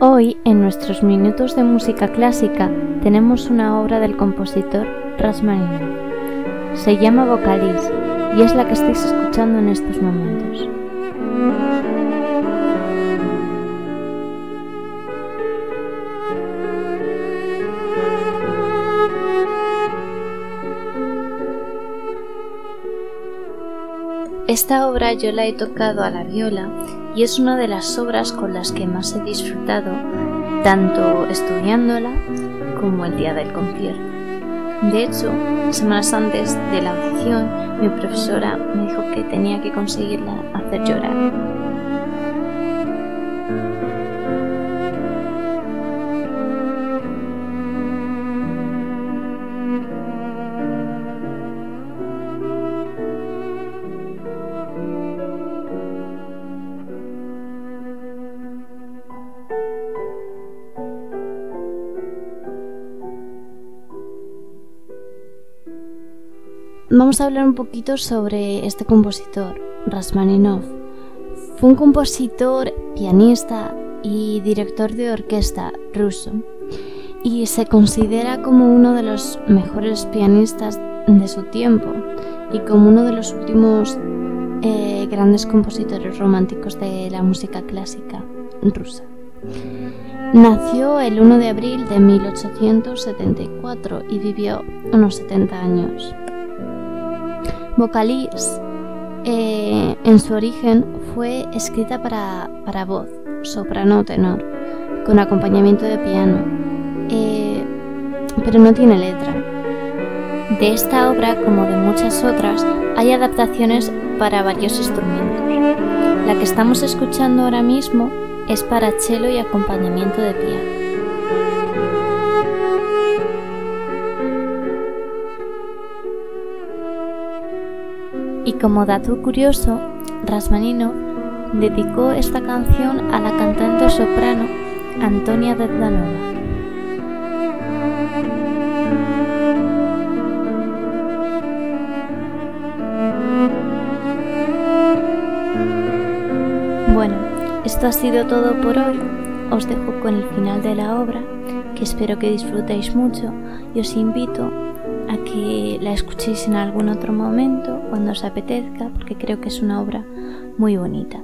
Hoy, en nuestros minutos de música clásica, tenemos una obra del compositor Rasmaninov. Se llama Vocalis y es la que estáis escuchando en estos momentos. Esta obra yo la he tocado a la viola y es una de las obras con las que más he disfrutado, tanto estudiándola como el día del concierto. De hecho, semanas antes de la audición, mi profesora me dijo que tenía que conseguirla hacer llorar. Vamos a hablar un poquito sobre este compositor, Rasmaninov. Fue un compositor, pianista y director de orquesta ruso y se considera como uno de los mejores pianistas de su tiempo y como uno de los últimos eh, grandes compositores románticos de la música clásica rusa. Nació el 1 de abril de 1874 y vivió unos 70 años. Vocalis eh, en su origen fue escrita para, para, voz, soprano o tenor, con acompañamiento de piano, eh, pero no tiene letra. De esta obra, como de muchas otras, hay adaptaciones para varios instrumentos. La que estamos escuchando ahora mismo es para cello y acompañamiento de piano. Y como dato curioso, Rasmanino dedicó esta canción a la cantante soprano Antonia Dedlanova. Bueno, esto ha sido todo por hoy. Os dejo con el final de la obra, que espero que disfrutéis mucho y os invito a que la escuchéis en algún otro momento, cuando os apetezca, porque creo que es una obra muy bonita.